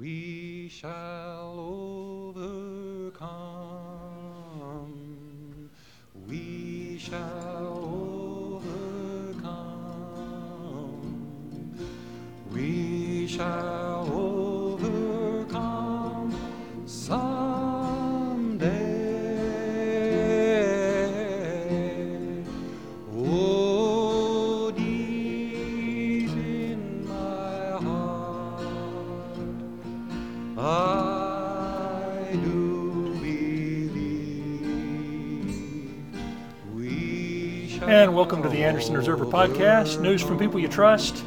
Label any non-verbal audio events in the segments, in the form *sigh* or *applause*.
we shall overcome. We shall welcome to the Anderson Observer Podcast, news from people you trust.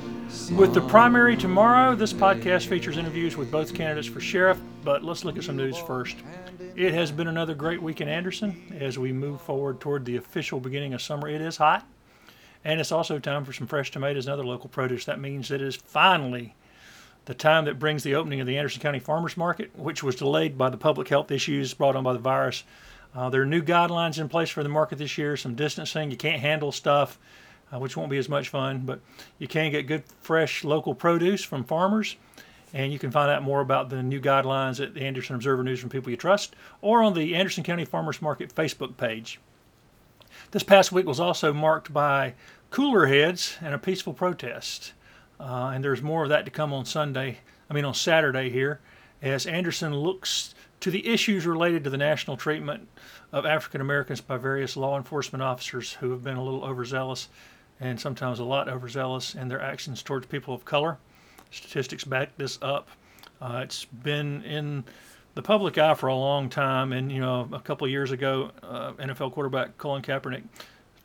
With the primary tomorrow, this podcast features interviews with both candidates for sheriff, but let's look at some news first. It has been another great week in Anderson as we move forward toward the official beginning of summer. It is hot, and it's also time for some fresh tomatoes and other local produce. That means it is finally the time that brings the opening of the Anderson County Farmers Market, which was delayed by the public health issues brought on by the virus. Uh, there are new guidelines in place for the market this year, some distancing. You can't handle stuff, uh, which won't be as much fun, but you can get good, fresh local produce from farmers. And you can find out more about the new guidelines at the Anderson Observer News from People You Trust or on the Anderson County Farmers Market Facebook page. This past week was also marked by cooler heads and a peaceful protest. Uh, and there's more of that to come on Sunday, I mean on Saturday here, as Anderson looks to the issues related to the national treatment of African Americans by various law enforcement officers who have been a little overzealous and sometimes a lot overzealous in their actions towards people of color. Statistics back this up. Uh, it's been in the public eye for a long time, and you know, a couple of years ago, uh, NFL quarterback Colin Kaepernick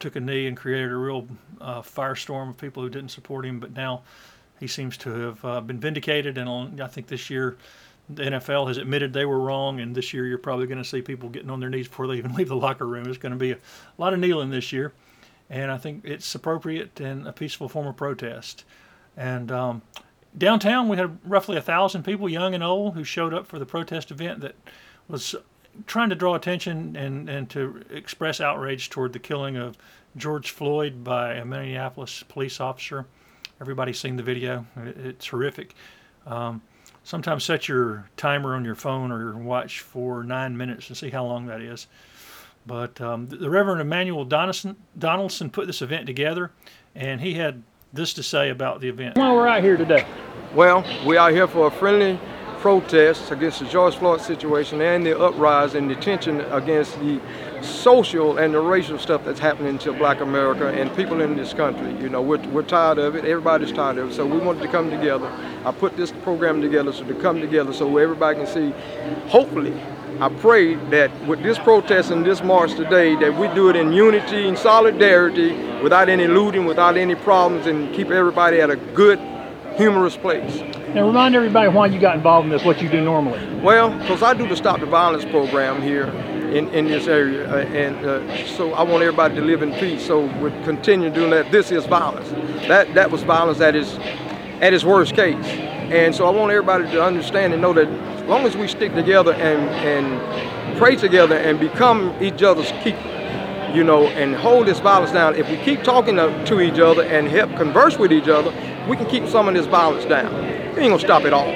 took a knee and created a real uh, firestorm of people who didn't support him. But now he seems to have uh, been vindicated, and I think this year the NFL has admitted they were wrong, and this year you're probably going to see people getting on their knees before they even *laughs* leave the locker room. It's going to be a lot of kneeling this year, and I think it's appropriate and a peaceful form of protest. And um, downtown, we had roughly a thousand people, young and old, who showed up for the protest event that was trying to draw attention and, and to express outrage toward the killing of George Floyd by a Minneapolis police officer. Everybody's seen the video. It's horrific. Um, sometimes set your timer on your phone or your watch for nine minutes and see how long that is. But um, the the Reverend Emmanuel Donaldson, Donaldson put this event together, and he had this to say about the event. Why we're out here today? Well, we are here for a friendly protest against the George Floyd situation and the uprising and the tension against the social and the racial stuff that's happening to black America and people in this country. You know, we're, we're tired of it. Everybody's tired of it. So we wanted to come together. I put this program together so to come together so everybody can see, hopefully, I pray that with this protest and this march today, that we do it in unity and solidarity, without any looting, without any problems, and keep everybody at a good, humorous place. Now remind everybody why you got involved in this, what you do normally. Well, because I do the Stop the Violence program here in, in this area, uh, and uh, so I want everybody to live in peace. So we continue doing that. This is violence. That that was violence at its at its worst case, and so I want everybody to understand and know that as long as we stick together and and pray together and become each other's keeper, you know, and hold this violence down. If we keep talking to, each other and help converse with each other, we can keep some of this violence down. We ain't gonna stop it all.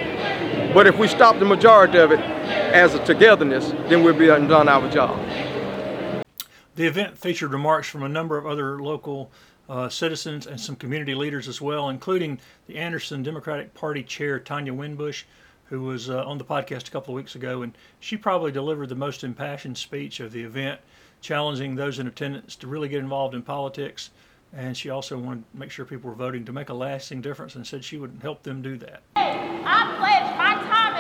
But if we stop the majority of it as a togetherness, then we'll be done our job. The event featured remarks from a number of other local uh, citizens and some community leaders as well, including the Anderson Democratic Party Chair Tanya Winbush, who was uh, on the podcast a couple of weeks ago, and she probably delivered the most impassioned speech of the event, challenging those in attendance to really get involved in politics. And she also wanted to make sure people were voting to make a lasting difference, and said she would help them do that. I pledge my time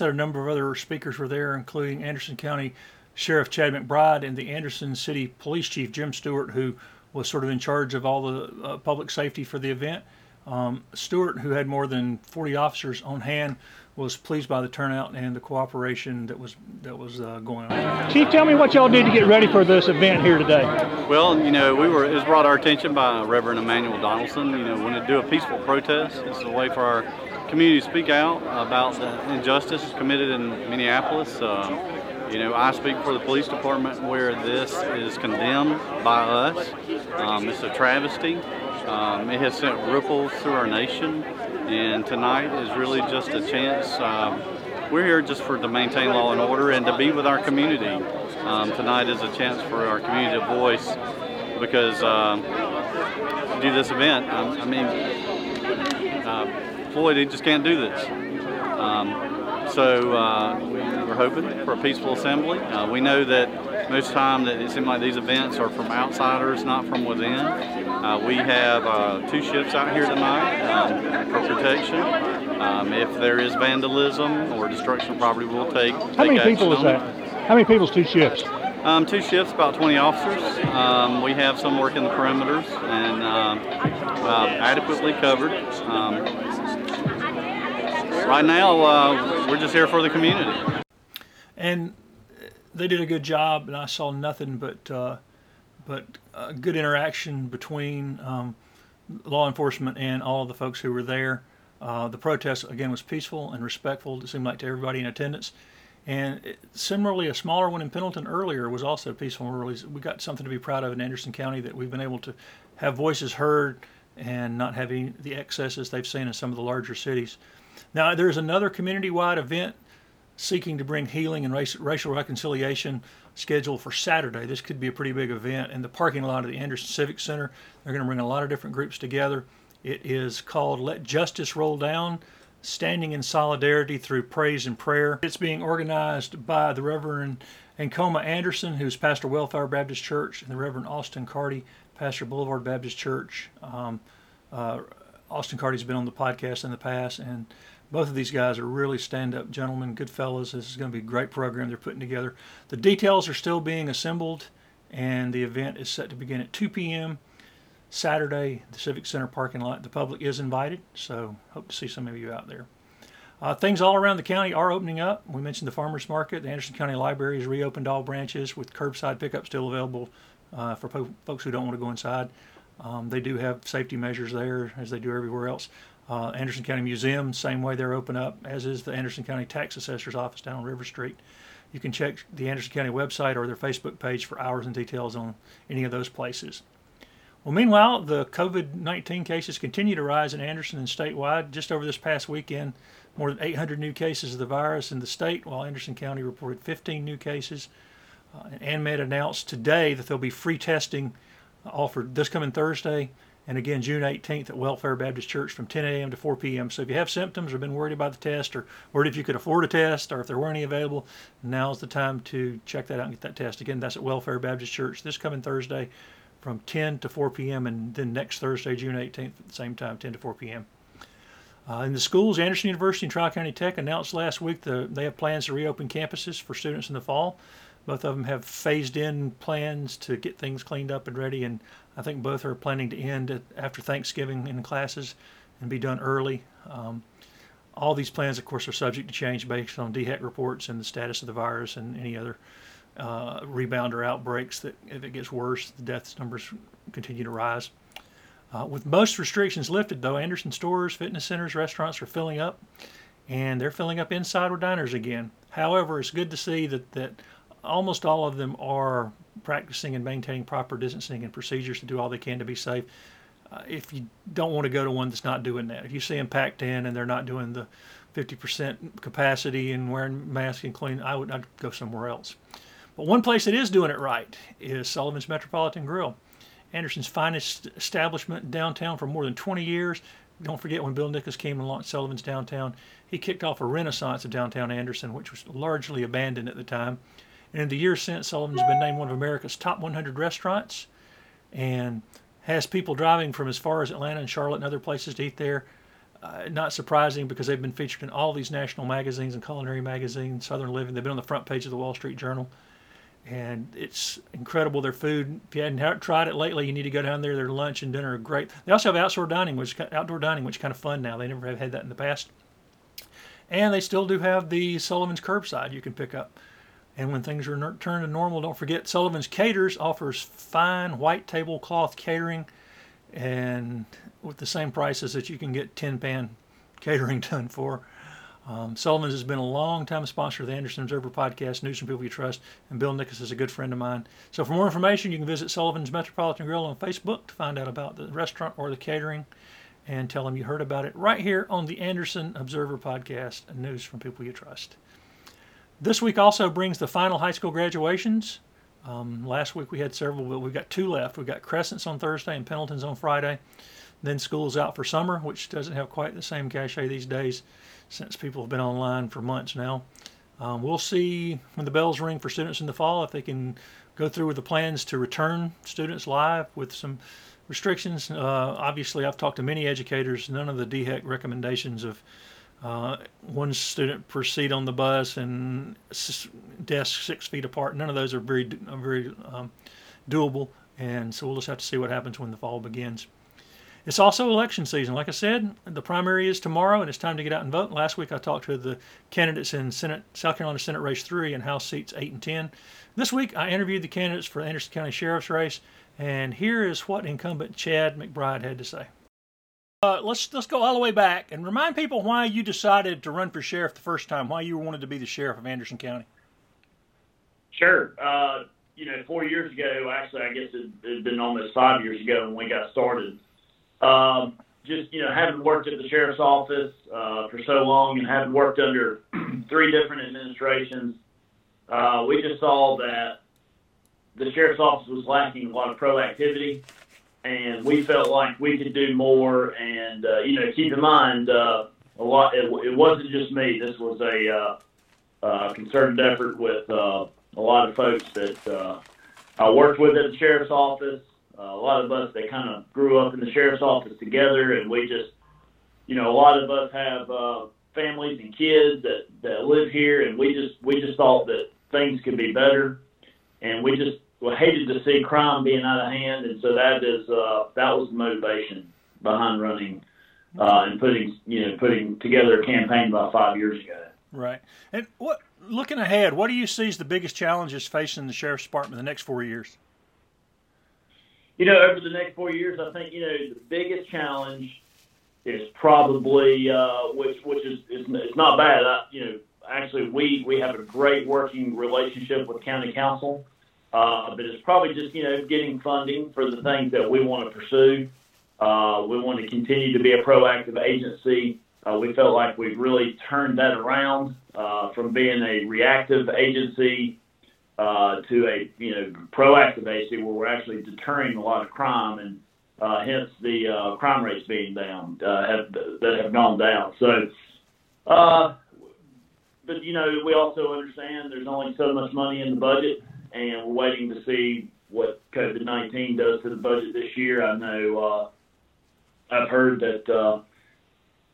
said, a number of other speakers were there, including Anderson County Sheriff Chad McBride and the Anderson City Police Chief Jim Stewart, who was sort of in charge of all the uh, public safety for the event. Um, Stewart, who had more than 40 officers on hand, was pleased by the turnout and the cooperation that was that was uh, going on. Chief, tell me what y'all did to get ready for this event here today. Well, you know, we were it was brought our attention by Reverend Emmanuel Donaldson. You know, when to do a peaceful protest, it's a way for our community to speak out about the injustice committed in Minneapolis. Um, you know, I speak for the police department where this is condemned by us. Um, it's a travesty. Um, it has sent ripples through our nation, and tonight is really just a chance. Um, we're here just for to maintain law and order and to be with our community. Um, tonight is a chance for our community to voice because um, to do this event. Um, I mean, uh, Floyd, he just can't do this. Um, so uh, we- we're hoping for a peaceful assembly. Uh, we know that most time that it seems like these events are from outsiders, not from within. Uh, we have uh, two ships out here tonight um, for protection. Um, if there is vandalism or destruction of property, we'll take. How take many people is it. that? How many people's two ships? Um, two shifts, about 20 officers. Um, we have some working the perimeters and um, uh, adequately covered. Um, right now, uh, we're just here for the community. and they did a good job, and I saw nothing but uh, but good interaction between um, law enforcement and all of the folks who were there. Uh, the protest again was peaceful and respectful. It seemed like to everybody in attendance, and similarly, a smaller one in Pendleton earlier was also peaceful. We're really, we got something to be proud of in Anderson County that we've been able to have voices heard and not having the excesses they've seen in some of the larger cities. Now, there's another community-wide event seeking to bring healing and race, racial reconciliation scheduled for Saturday. This could be a pretty big event in the parking lot of the Anderson Civic Center. They're going to bring a lot of different groups together. It is called Let Justice Roll Down Standing in Solidarity Through Praise and Prayer. It's being organized by the Reverend Ancoma Anderson, who's pastor Welfare Baptist Church, and the Reverend Austin Carty, pastor Boulevard Baptist Church. Um, uh, Austin Carty's been on the podcast in the past, and both of these guys are really stand-up gentlemen, good fellows. This is going to be a great program they're putting together. The details are still being assembled, and the event is set to begin at 2 p.m. Saturday, the Civic Center parking lot. The public is invited, so hope to see some of you out there. Uh, things all around the county are opening up. We mentioned the farmers market. The Anderson County Library has reopened all branches with curbside pickup still available uh, for po- folks who don't want to go inside. Um, they do have safety measures there, as they do everywhere else. Uh, Anderson County Museum, same way they're open up, as is the Anderson County Tax Assessor's Office down on River Street. You can check the Anderson County website or their Facebook page for hours and details on any of those places. Well, meanwhile, the COVID 19 cases continue to rise in Anderson and statewide. Just over this past weekend, more than 800 new cases of the virus in the state, while Anderson County reported 15 new cases. Uh, ANMED announced today that there'll be free testing offered this coming Thursday and again June 18th at Welfare Baptist Church from 10 a.m. to 4 p.m. So if you have symptoms or been worried about the test or worried if you could afford a test or if there weren't any available, now's the time to check that out and get that test. Again, that's at Welfare Baptist Church this coming Thursday from 10 to 4 p.m. and then next Thursday, June 18th at the same time, 10 to 4 p.m. Uh, in the schools, Anderson University and Tri County Tech announced last week that they have plans to reopen campuses for students in the fall. Both of them have phased in plans to get things cleaned up and ready, and I think both are planning to end at, after Thanksgiving in classes and be done early. Um, all these plans, of course, are subject to change based on DHEC reports and the status of the virus and any other uh, rebound or outbreaks that if it gets worse, the death numbers continue to rise. Uh, with most restrictions lifted, though, Anderson stores, fitness centers, restaurants are filling up, and they're filling up inside with diners again. However, it's good to see that, that almost all of them are practicing and maintaining proper distancing and procedures to do all they can to be safe. Uh, if you don't want to go to one that's not doing that, if you see them packed in and they're not doing the 50% capacity and wearing masks and clean, I would I'd go somewhere else. But one place that is doing it right is Sullivan's Metropolitan Grill. Anderson's finest establishment downtown for more than 20 years. Don't forget when Bill Nichols came and launched Sullivan's Downtown, he kicked off a renaissance of downtown Anderson, which was largely abandoned at the time. And in the years since, Sullivan's been named one of America's top 100 restaurants and has people driving from as far as Atlanta and Charlotte and other places to eat there. Uh, not surprising because they've been featured in all these national magazines and culinary magazines, Southern Living. They've been on the front page of the Wall Street Journal and it's incredible. Their food, if you hadn't tried it lately, you need to go down there. Their lunch and dinner are great. They also have outdoor dining, which outdoor dining, which is kind of fun now. They never have had that in the past, and they still do have the Sullivan's curbside you can pick up. And when things are returned to normal, don't forget Sullivan's Caters offers fine white tablecloth catering, and with the same prices that you can get tin pan catering *laughs* done for. Um, Sullivan's has been a long time sponsor of the Anderson Observer podcast, News from People You Trust, and Bill Nichols is a good friend of mine. So for more information, you can visit Sullivan's Metropolitan Grill on Facebook to find out about the restaurant or the catering and tell them you heard about it right here on the Anderson Observer podcast, News from People You Trust. This week also brings the final high school graduations. Um, last week we had several, but we've got two left. We've got Crescents on Thursday and Pendleton's on Friday. Then school's out for summer, which doesn't have quite the same cachet these days since people have been online for months now. Um, we'll see when the bells ring for students in the fall if they can go through with the plans to return students live with some restrictions. Uh, obviously, I've talked to many educators. None of the DHEC recommendations of uh, one student per seat on the bus and desks six feet apart. None of those are very, very um, doable. And so we'll just have to see what happens when the fall begins. It's also election season. Like I said, the primary is tomorrow, and it's time to get out and vote. Last week I talked to the candidates in Senate, South Carolina Senate Race 3 and House seats 8 and 10. This week I interviewed the candidates for the Anderson County Sheriff's race, and here is what incumbent Chad McBride had to say. Uh, let's let's go all the way back and remind people why you decided to run for sheriff the first time. Why you wanted to be the sheriff of Anderson County. Sure. Uh, you know, four years ago, actually, I guess it had been almost five years ago when we got started. Um, just you know, having worked at the sheriff's office uh, for so long and having worked under *clears throat* three different administrations, uh, we just saw that the sheriff's office was lacking a lot of proactivity, and we felt like we could do more. And uh, you know, keep in mind, uh, a lot. It, it wasn't just me. This was a uh, uh, concerted effort with uh, a lot of folks that uh, I worked with at the sheriff's office. Uh, a lot of us that kind of grew up in the sheriff's office together, and we just, you know, a lot of us have uh, families and kids that that live here, and we just we just thought that things could be better, and we just well, hated to see crime being out of hand, and so that is uh, that was the motivation behind running uh, and putting you know putting together a campaign about five years ago. Right. And what looking ahead, what do you see as the biggest challenges facing the sheriff's department in the next four years? You know, over the next four years, I think you know the biggest challenge is probably uh, which which is, is it's not bad. I, you know, actually, we we have a great working relationship with county council, uh, but it's probably just you know getting funding for the things that we want to pursue. Uh, we want to continue to be a proactive agency. Uh, we felt like we've really turned that around uh, from being a reactive agency uh, to a you know proactive agency where we're actually deterring a lot of crime and uh, hence the crime rates being down have that have gone down. So, but you know we also understand there's only so much money in the budget, and we're waiting to see what COVID nineteen does to the budget this year. I know uh, I've heard that uh,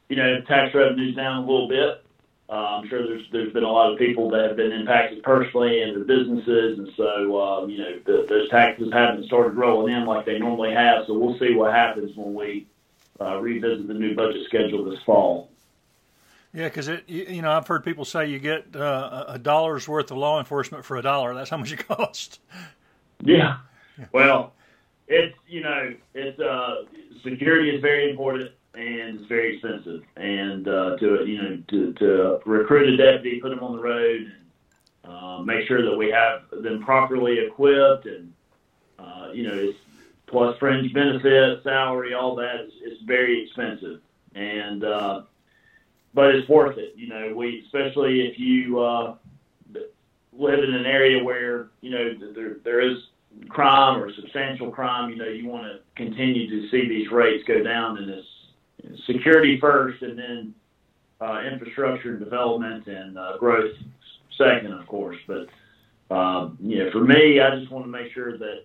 you know tax revenue's down a little bit. Uh, I'm sure there's there's been a lot of people that have been impacted personally and their businesses, and so uh, you know the, those taxes haven't started rolling in like they normally have. So we'll see what happens when we uh, revisit the new budget schedule this fall. Yeah, because it you, know I've heard people say you get uh, a dollar's worth of law enforcement for a dollar. That's how much it *laughs* costs. Yeah. Well, it's you know it's uh, security is very important and it's very expensive. And uh, to you know to, to recruit a deputy, put them on the road, and uh, make sure that we have them properly equipped, and uh, you know it's plus fringe benefits, salary, all that. It's, it's very expensive, and uh, but it's worth it. You know, we especially if you uh, live in an area where you know there there is crime or substantial crime. You know, you want to continue to see these rates go down, and it's security first, and then uh, infrastructure and development and uh, growth second, of course. But um, you know, for me, I just want to make sure that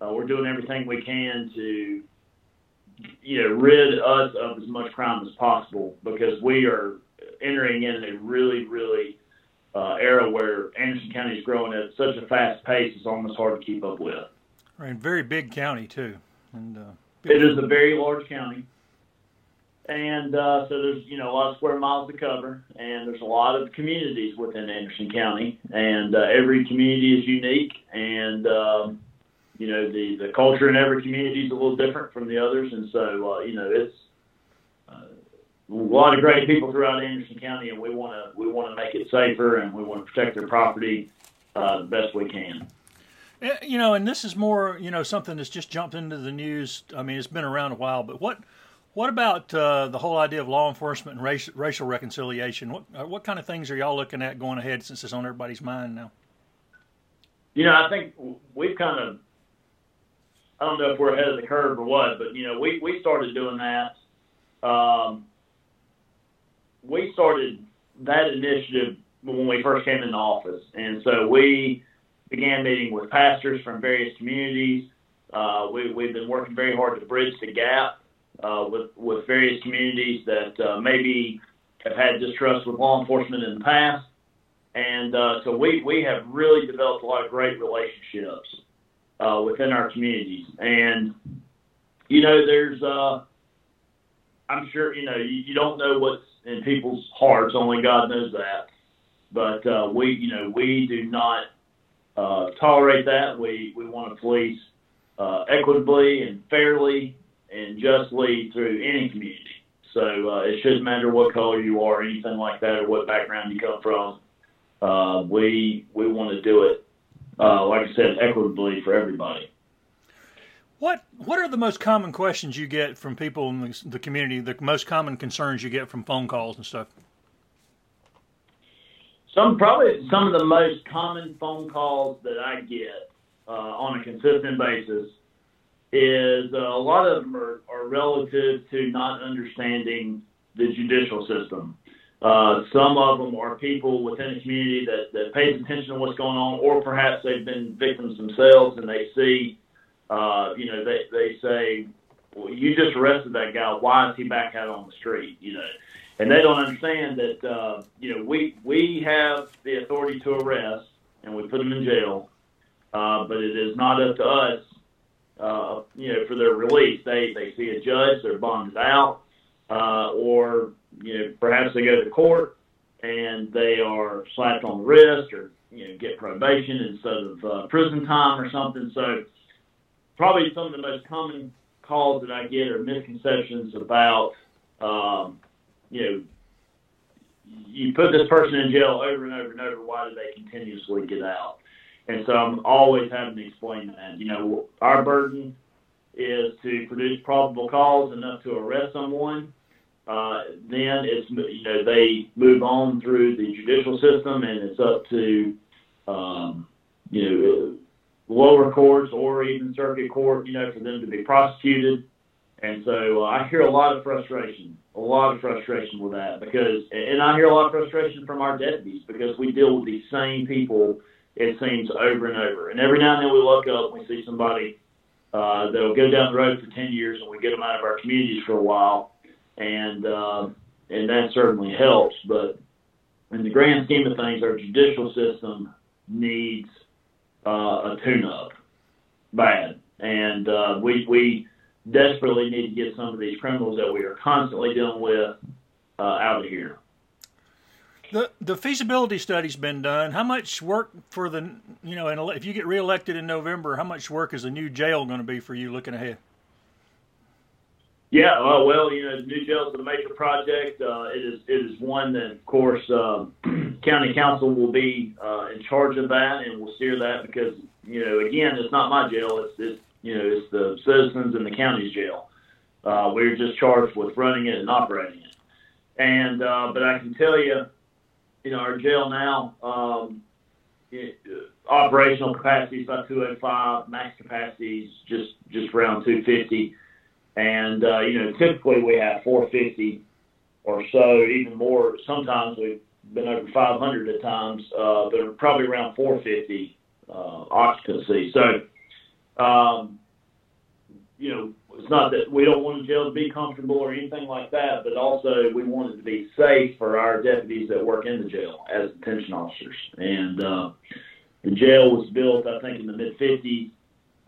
uh, we're doing everything we can to you know rid us of as much crime as possible because we are entering in a really, really uh, era where Anderson County is growing at such a fast pace; it's almost hard to keep up with. Right, very big county too, and uh, it is a very large county and uh, so there's you know a lot of square miles to cover, and there's a lot of communities within Anderson County, and uh, every community is unique, and um, you know the the culture in every community is a little different from the others, and so uh, you know it's uh, a lot of great people throughout Anderson County, and we want to we want to make it safer, and we want to protect their property uh, the best we can. You know, and this is more, you know, something that's just jumped into the news. I mean, it's been around a while, but what what about uh, the whole idea of law enforcement and race, racial reconciliation? What uh, what kind of things are y'all looking at going ahead since it's on everybody's mind now? You know, I think we've kind of I don't know if we're ahead of the curve or what, but you know, we we started doing that. Um, we started that initiative when we first came into office, and so we began meeting with pastors from various communities. Uh, we, we've been working very hard to bridge the gap uh, with with various communities that uh, maybe have had distrust with law enforcement in the past, and uh, so we we have really developed a lot of great relationships uh, within our communities, and you know there's uh, I'm sure you know you, you don't know what's in people's hearts, only God knows that, but uh, we you know we do not uh, tolerate that. We we want to police uh, equitably and fairly and justly through any community. So uh, it shouldn't matter what color you are, or anything like that, or what background you come from. Uh, we we want to do it, uh, like I said, equitably for everybody. What What are the most common questions you get from people in the, the community? The most common concerns you get from phone calls and stuff. Some probably some of the most common phone calls that I get uh, on a consistent basis is uh, a lot of them are, are relative to not understanding the judicial system. Uh, some of them are people within a community that, that pays attention to what's going on, or perhaps they've been victims themselves and they see, uh, you know, they, they say, well, you just arrested that guy. Why is he back out on the street? You know, and they don't understand that, uh, you know, we, we have the authority to arrest and we put them in jail uh, but it is not up to us, uh, you know, for their release. They they see a judge, they're bonded out, uh, or you know, perhaps they go to court and they are slapped on the wrist or you know get probation instead of uh, prison time or something. So probably some of the most common calls that I get are misconceptions about um, you know you put this person in jail over and over and over. Why do they continuously get out? And so I'm always having to explain that. You know, our burden is to produce probable cause enough to arrest someone uh, then it's you know they move on through the judicial system, and it's up to um, you know lower courts or even circuit court, you know, for them to be prosecuted. And so uh, I hear a lot of frustration, a lot of frustration with that because, and I hear a lot of frustration from our deputies because we deal with these same people, it seems, over and over. And every now and then we look up and we see somebody uh, that'll go down the road for 10 years and we get them out of our communities for a while and uh, and that certainly helps. But in the grand scheme of things, our judicial system needs uh, a tune-up bad, and uh, we we desperately need to get some of these criminals that we are constantly dealing with uh, out of here. The the feasibility study's been done. How much work for the you know, if you get reelected in November, how much work is the new jail going to be for you looking ahead? Yeah, uh, well, you know, new jail is a major project. Uh, it is it is one that, of course, uh, *clears throat* county council will be uh, in charge of that and will steer that because, you know, again, it's not my jail. It's it's you know, it's the citizens in the county's jail. Uh, we're just charged with running it and operating it. And uh, but I can tell you, you know, our jail now. Um, it, operational capacity is about 205. Max capacity is just just around 250 and, uh, you know, typically we have 450 or so, even more. Sometimes we've been over 500 at times, uh, but probably around 450 uh, occupancy. So, um, you know, it's not that we don't want the jail to be comfortable or anything like that, but also we want it to be safe for our deputies that work in the jail as detention officers. And uh, the jail was built, I think, in the mid 50s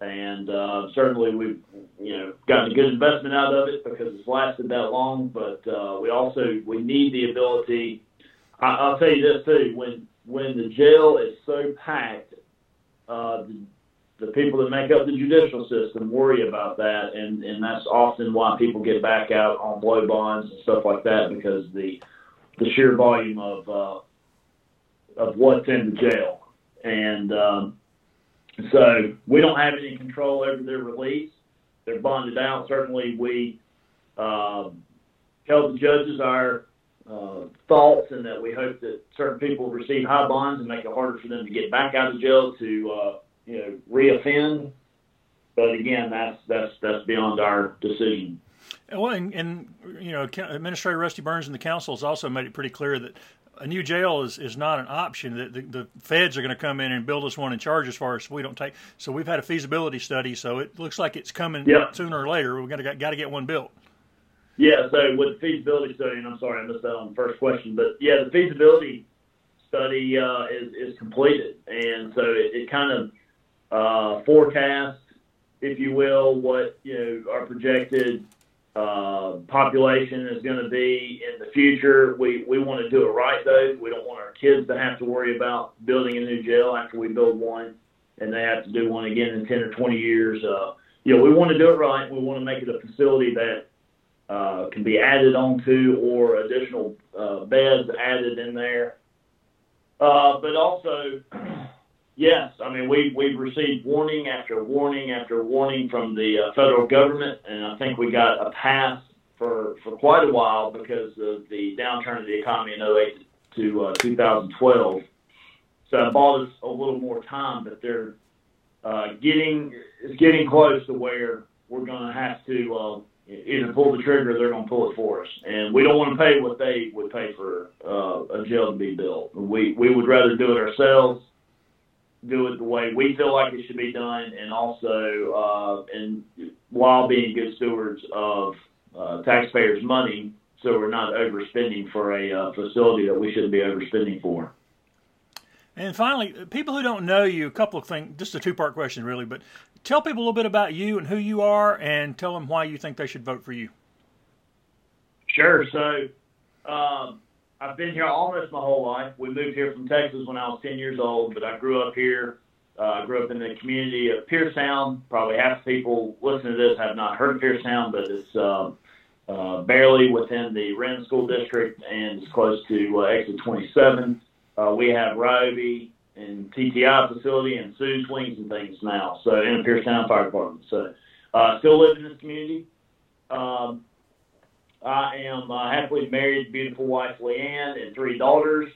and uh, certainly we've you know gotten a good investment out of it because it's lasted that long. But uh, we also we need the ability. I, I'll tell you this too: when when the jail is so packed, uh, the, the people that make up the judicial system worry about that, and and that's often why people get back out on blow bonds and stuff like that because the the sheer volume of uh, of what's in the jail and. Um, so we don't have any control over their release. They're bonded out. Certainly, we um, tell the judges our uh, thoughts and that we hope that certain people receive high bonds and make it harder for them to get back out of jail to uh, you know reoffend. But again, that's that's that's beyond our decision. Well, and, and, you know, Administrator Rusty Burns and the council has also made it pretty clear that a new jail is, is not an option. The, the, the feds are going to come in and build us one and charge us for us. We don't take. So we've had a feasibility study. So it looks like it's coming yep. sooner or later. We're going to got to get one built. Yeah. So with the feasibility study, and I'm sorry I missed that on the first question, but yeah, the feasibility study uh, is is completed, and so it, it kind of uh, forecasts, if you will, what you know our projected uh, population is going to be in the future. We we want to do it right though. We don't want our kids to have to worry about building a new jail after we build one, and they have to do one again in ten or twenty years. Uh, you know, we want to do it right. We want to make it a facility that uh, can be added onto or additional uh, beds added in there. Uh, but also *clears throat* Yes, I mean we we've received warning after warning after warning from the uh, federal government, and I think we got a pass for for quite a while because of the downturn of the economy in 08 to uh, 2012. So it bought us a little more time, but they're uh, getting it's getting close to where we're going to have to uh, either pull the trigger or they're going to pull it for us. And we don't want to pay what they would pay for uh, a jail to be built. We we would rather do it ourselves do it the way we feel like it should be done, and also uh, and while being good stewards of uh, taxpayers' money, so we're not overspending for a uh, facility that we shouldn't be overspending for. And finally, people who don't know you, a couple of things, just a two part question, really, but tell people a little bit about you and who you are and tell them why you think they should vote for you. Sure. So, um, I've been here almost my whole life. We moved here from Texas when I was 10 years old, but I grew up here. Uh, I grew up in the community of Piercetown. Probably half the people listening to this have not heard of Piercetown, but it's uh, uh, barely within the Wren School District and it's close to uh, exit 27. Uh, we have Ryobi and TTI facility and Sue's Wings and things now. So, in the Piercetown Fire Department. So, uh, still live in this community. Um, I am uh, happily married beautiful wife Leanne and three daughters,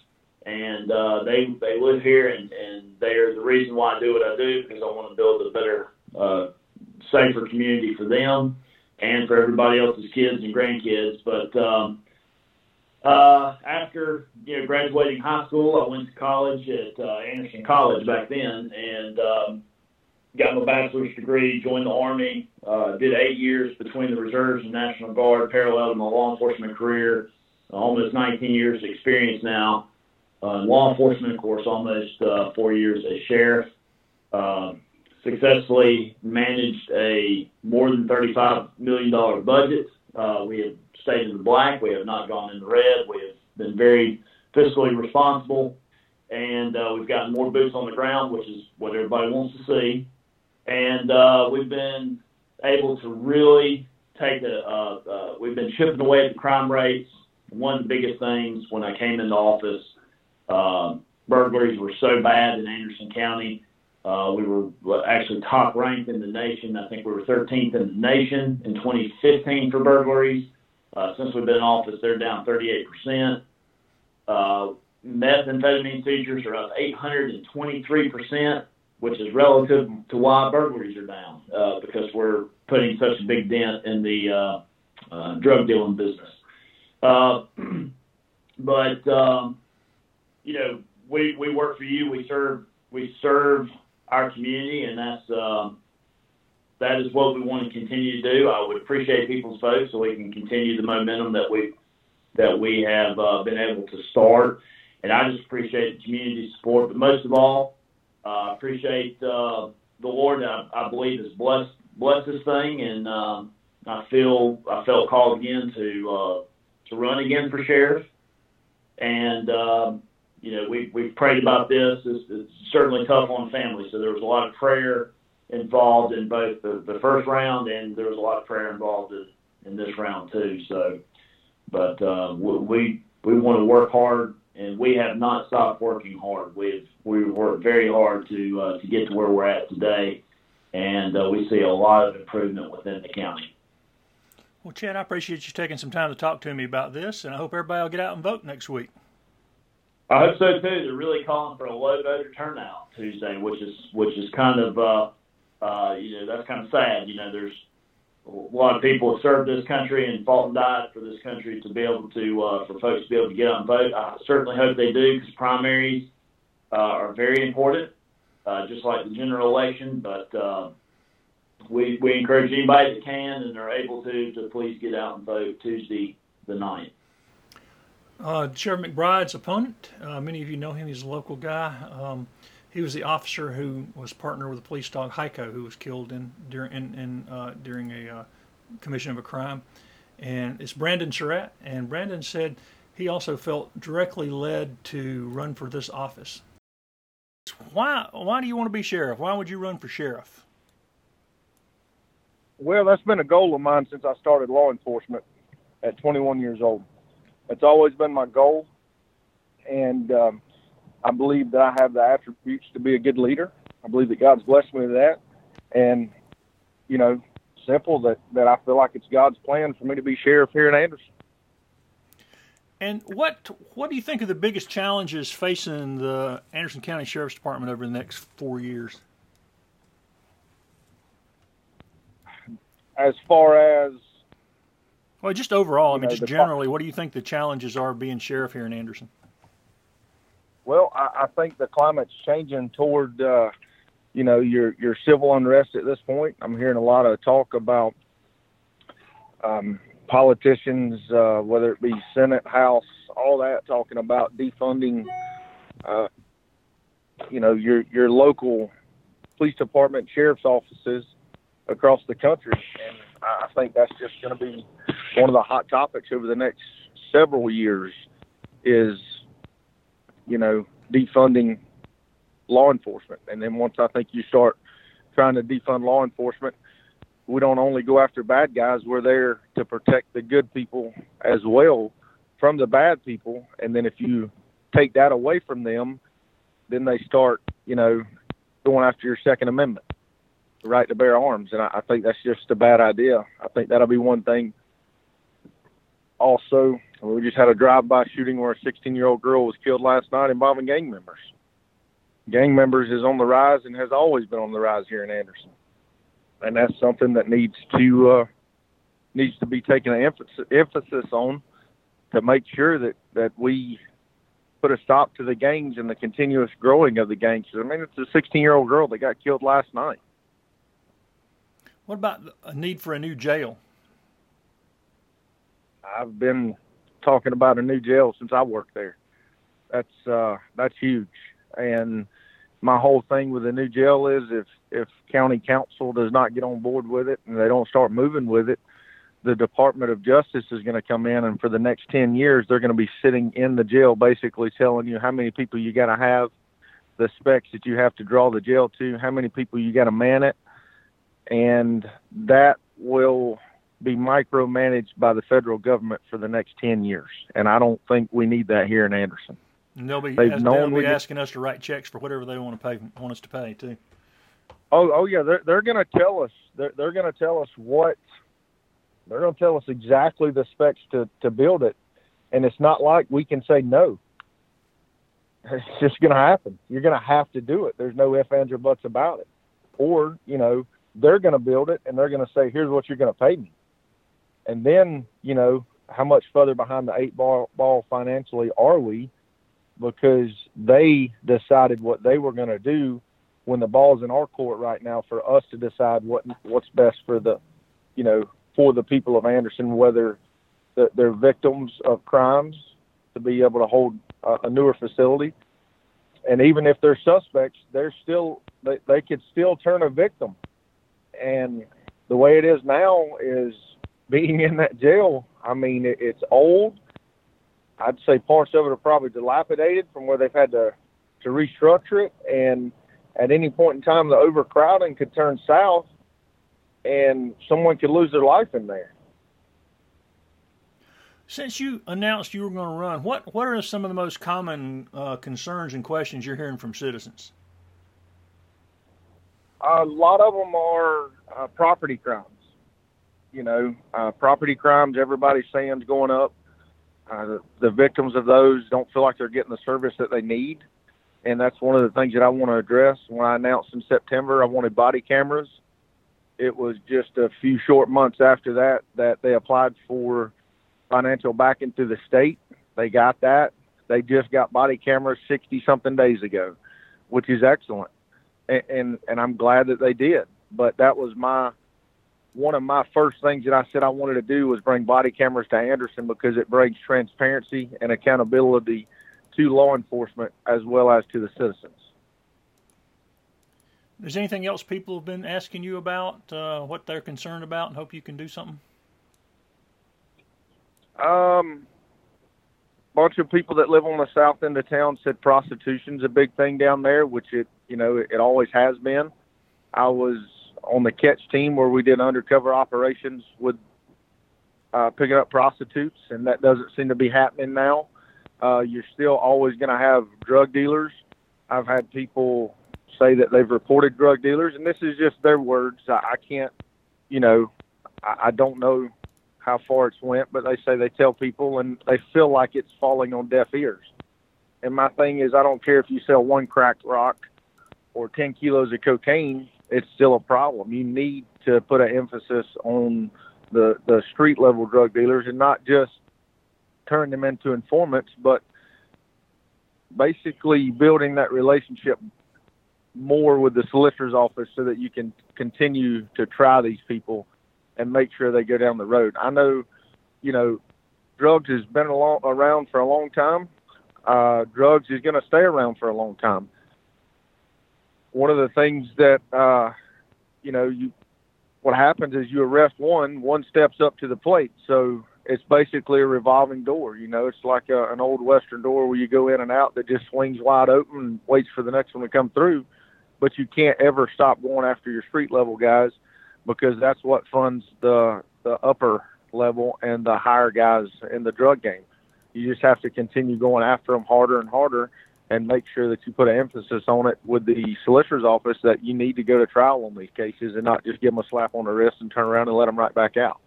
and uh, they they live here, and and they are the reason why I do what I do because I want to build a better, uh, safer community for them and for everybody else's kids and grandkids. But um, uh, after you know graduating high school, I went to college at uh, Anderson College back then, and um, got my bachelor's degree, joined the Army, uh, did eight years between the Reserves and National Guard, parallel to my law enforcement career. Almost 19 years experience now uh, law enforcement, of course, almost uh, four years as sheriff. Uh, successfully managed a more than $35 million budget. Uh, we have stayed in the black. We have not gone in the red. We have been very fiscally responsible. And uh, we've gotten more boots on the ground, which is what everybody wants to see and uh, we've been able to really take a. Uh, uh, we've been chipping away at the crime rates. One of the biggest things when I came into office, uh, burglaries were so bad in Anderson County. Uh, we were actually top ranked in the nation. I think we were 13th in the nation in 2015 for burglaries. Uh, since we've been in office, they're down 38%. Uh, methamphetamine seizures are up 823% which is relative to why burglaries are down uh, because we're putting such a big dent in the uh, uh, drug dealing business. Uh, *clears throat* but um, you know, we we work for you. We serve we serve our community, and that's um, that is what we want to continue to do. I would appreciate people's votes so we can continue the momentum that we that we have uh, been able to start. And I just appreciate the community support, but most of all, uh, appreciate uh, the Lord. I, I believe has blessed blessed this thing, and um, I feel I felt called again to uh, to run again for sheriff. And um, you know, we we've prayed about this. It's, it's certainly tough on family, so there was a lot of prayer involved in both the, the first round, and there was a lot of prayer involved in, in this round too. So, but uh, we we want to work hard and we have not stopped working hard. We've we've worked very hard to uh, to get to where we're at today, and uh, we see a lot of improvement within the county. Well, Chad, I appreciate you taking some time to talk to me about this, and I hope everybody will get out and vote next week. I hope so too. They're really calling for a low voter turnout Tuesday, which is which is kind of uh, uh, you know that's kind of sad. You know, there's a lot of people have served this country and fought and died for this country to be able to uh, for folks to be able to get out and vote. I certainly hope they do because primaries uh, are very important, uh, just like the general election. But uh, we we encourage anybody that can and are able to to please get out and vote Tuesday the 9th. Uh, Sheriff McBride's opponent, uh, many of you know him. He's a local guy. Um, he was the officer who was partner with the police dog Heiko, who was killed in during in, in uh, during a uh, commission of a crime. And it's Brandon Surratt, and Brandon said he also felt directly led to run for this office. Why why do you want to be sheriff? Why would you run for sheriff? Well, that's been a goal of mine since I started law enforcement at 21 years old. It's always been my goal, and um, I believe that I have the attributes to be a good leader. I believe that God's blessed me with that. And, you know, simple that, that I feel like it's God's plan for me to be sheriff here in Anderson. And what what do you think are the biggest challenges facing the Anderson County Sheriff's Department over the next four years? As far as well, just overall, I mean, know, just generally, what do you think the challenges are being sheriff here in Anderson? Well, I, I think the climate's changing toward, uh, you know, your your civil unrest at this point. I'm hearing a lot of talk about um, politicians, uh, whether it be Senate, House, all that, talking about defunding uh, you know, your your local police department, sheriff's offices across the country. And I think that's just going to be one of the hot topics over the next several years is, you know, defunding law enforcement. And then once I think you start trying to defund law enforcement, we don't only go after bad guys, we're there to protect the good people as well from the bad people. And then if you take that away from them, then they start, you know, going after your Second Amendment, right to bear arms. And I, I think that's just a bad idea. I think that'll be one thing. Also, we just had a drive-by shooting where a 16-year-old girl was killed last night involving gang members. Gang members is on the rise and has always been on the rise here in Anderson, and that's something that needs to uh, needs to be taken an emphasis, emphasis on to make sure that that we put a stop to the gangs and the continuous growing of the gangs. I mean, it's a 16 year old girl that got killed last night. What about a need for a new jail? I've been talking about a new jail since I worked there. That's uh, that's huge, and my whole thing with the new jail is if if county council does not get on board with it and they don't start moving with it, the Department of Justice is going to come in and for the next 10 years they're going to be sitting in the jail basically telling you how many people you got to have, the specs that you have to draw the jail to, how many people you got to man it, and that will be micromanaged by the federal government for the next 10 years. And I don't think we need that here in Anderson. And they'll be, They've as- they'll be asking us to write checks for whatever they want to pay want us to pay too. Oh, oh yeah, they're they're going to tell us they're they're going to tell us what they're going to tell us exactly the specs to to build it, and it's not like we can say no. It's just going to happen. You're going to have to do it. There's no ifs ands or buts about it. Or you know they're going to build it and they're going to say here's what you're going to pay me, and then you know how much further behind the eight ball ball financially are we? Because they decided what they were going to do when the ball's in our court right now for us to decide what what's best for the you know for the people of Anderson whether the, they're victims of crimes to be able to hold a, a newer facility. And even if they're suspects they're still they, they could still turn a victim. And the way it is now is being in that jail I mean it, it's old I'd say parts of it are probably dilapidated from where they've had to to restructure it and at any point in time the overcrowding could turn south and someone could lose their life in there. Since you announced you were going to run, what what are some of the most common uh, concerns and questions you're hearing from citizens? A lot of them are uh, property crimes. You know, uh, property crimes, everybody's saying is going up. Uh, the, the victims of those don't feel like they're getting the service that they need. And that's one of the things that I want to address. When I announced in September I wanted body cameras, it was just a few short months after that that they applied for financial backing through the state. They got that. They just got body cameras 60 something days ago, which is excellent. And, and and I'm glad that they did. But that was my one of my first things that I said I wanted to do was bring body cameras to Anderson because it brings transparency and accountability to law enforcement as well as to the citizens. Is there anything else people have been asking you about, uh, what they're concerned about, and hope you can do something? Um, bunch of people that live on the south end of town said prostitution's a big thing down there, which it you know it, it always has been. I was on the catch team where we did undercover operations with uh, picking up prostitutes, and that doesn't seem to be happening now. Uh, you're still always going to have drug dealers. I've had people say that they've reported drug dealers, and this is just their words. I, I can't, you know, I, I don't know how far it's went, but they say they tell people and they feel like it's falling on deaf ears. And my thing is, I don't care if you sell one cracked rock or 10 kilos of cocaine, it's still a problem. You need to put an emphasis on the, the street level drug dealers and not just turn them into informants, but basically building that relationship more with the solicitor's office so that you can continue to try these people and make sure they go down the road. I know, you know, drugs has been along, around for a long time. Uh, drugs is going to stay around for a long time. One of the things that uh, you know you what happens is you arrest one, one steps up to the plate. So it's basically a revolving door. You know, it's like a, an old western door where you go in and out that just swings wide open and waits for the next one to come through. But you can't ever stop going after your street level guys because that's what funds the the upper level and the higher guys in the drug game. You just have to continue going after them harder and harder and make sure that you put an emphasis on it with the solicitor's office that you need to go to trial on these cases and not just give them a slap on the wrist and turn around and let them right back out.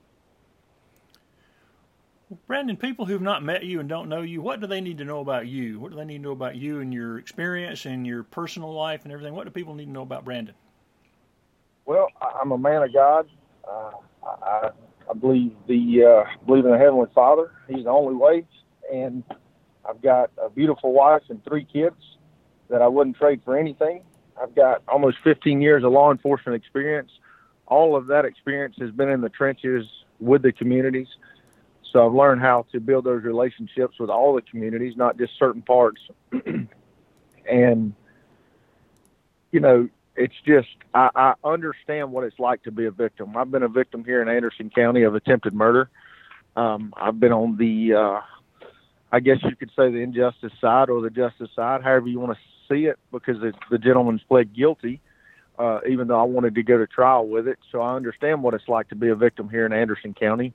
Brandon, people who've not met you and don't know you, what do they need to know about you? What do they need to know about you and your experience and your personal life and everything? What do people need to know about Brandon? Well, I'm a man of God. Uh, I, I believe the uh, believe in the Heavenly Father. He's the only way, and I've got a beautiful wife and three kids that I wouldn't trade for anything. I've got almost 15 years of law enforcement experience. All of that experience has been in the trenches with the communities. So I've learned how to build those relationships with all the communities, not just certain parts. *clears throat* and, you know, it's just, I, I understand what it's like to be a victim. I've been a victim here in Anderson County of attempted murder. Um, I've been on the, uh, I guess you could say the injustice side or the justice side, however you want to see it, because it, the gentleman's pled guilty, uh, even though I wanted to go to trial with it. So I understand what it's like to be a victim here in Anderson County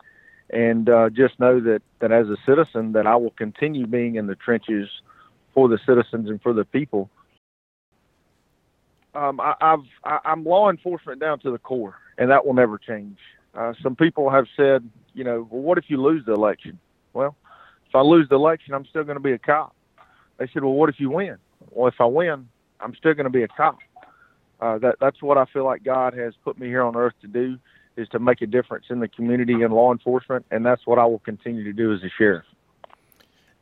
and uh, just know that that as a citizen that I will continue being in the trenches for the citizens and for the people. Um, I, I've I, I'm law enforcement down to the core, and that will never change. Uh, some people have said, you know, well, what if you lose the election? Well, if I lose the election, I'm still going to be a cop. They said, well, what if you win? Well, if I win, I'm still going to be a cop. Uh, that that's what I feel like God has put me here on earth to do is to make a difference in the community and law enforcement, and that's what I will continue to do as a sheriff.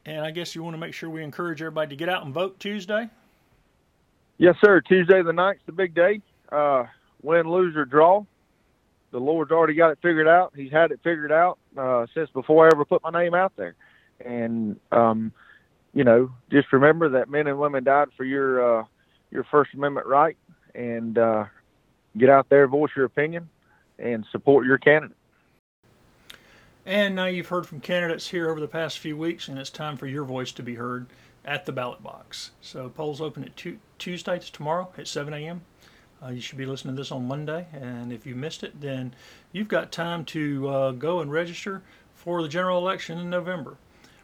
And I guess you want to make sure we encourage everybody to get out and vote Tuesday. Yes, sir. Tuesday the ninth, the big day. Uh, win, lose, or draw. The Lord's already got it figured out. He's had it figured out uh, since before I ever put my name out there. And um, you know, just remember that men and women died for your uh, your First Amendment right, and uh, get out there, voice your opinion, and support your candidate. And now you've heard from candidates here over the past few weeks, and it's time for your voice to be heard at the ballot box. So polls open at tu- Tuesday, tomorrow at 7 a.m. Uh, you should be listening to this on Monday, and if you missed it, then you've got time to uh, go and register for the general election in November.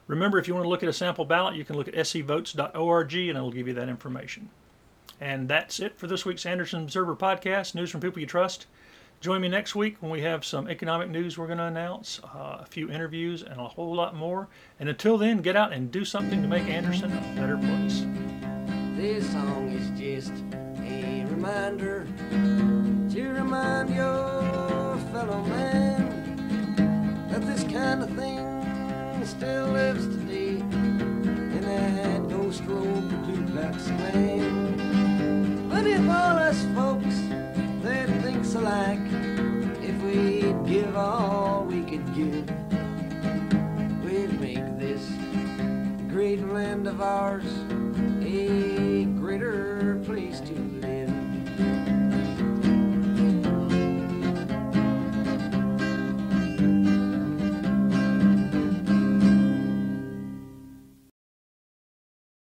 Remember, if you want to look at a sample ballot, you can look at scvotes.org, and it'll give you that information. And that's it for this week's Anderson Observer podcast, news from people you trust. Join me next week when we have some economic news we're going to announce, uh, a few interviews, and a whole lot more. And until then, get out and do something to make Anderson a better place. This song is just a reminder to remind your fellow man still lives today in that ghost road duplex land. But if all us folks that thinks alike, if we'd give all we could give, we'd make this great land of ours a greater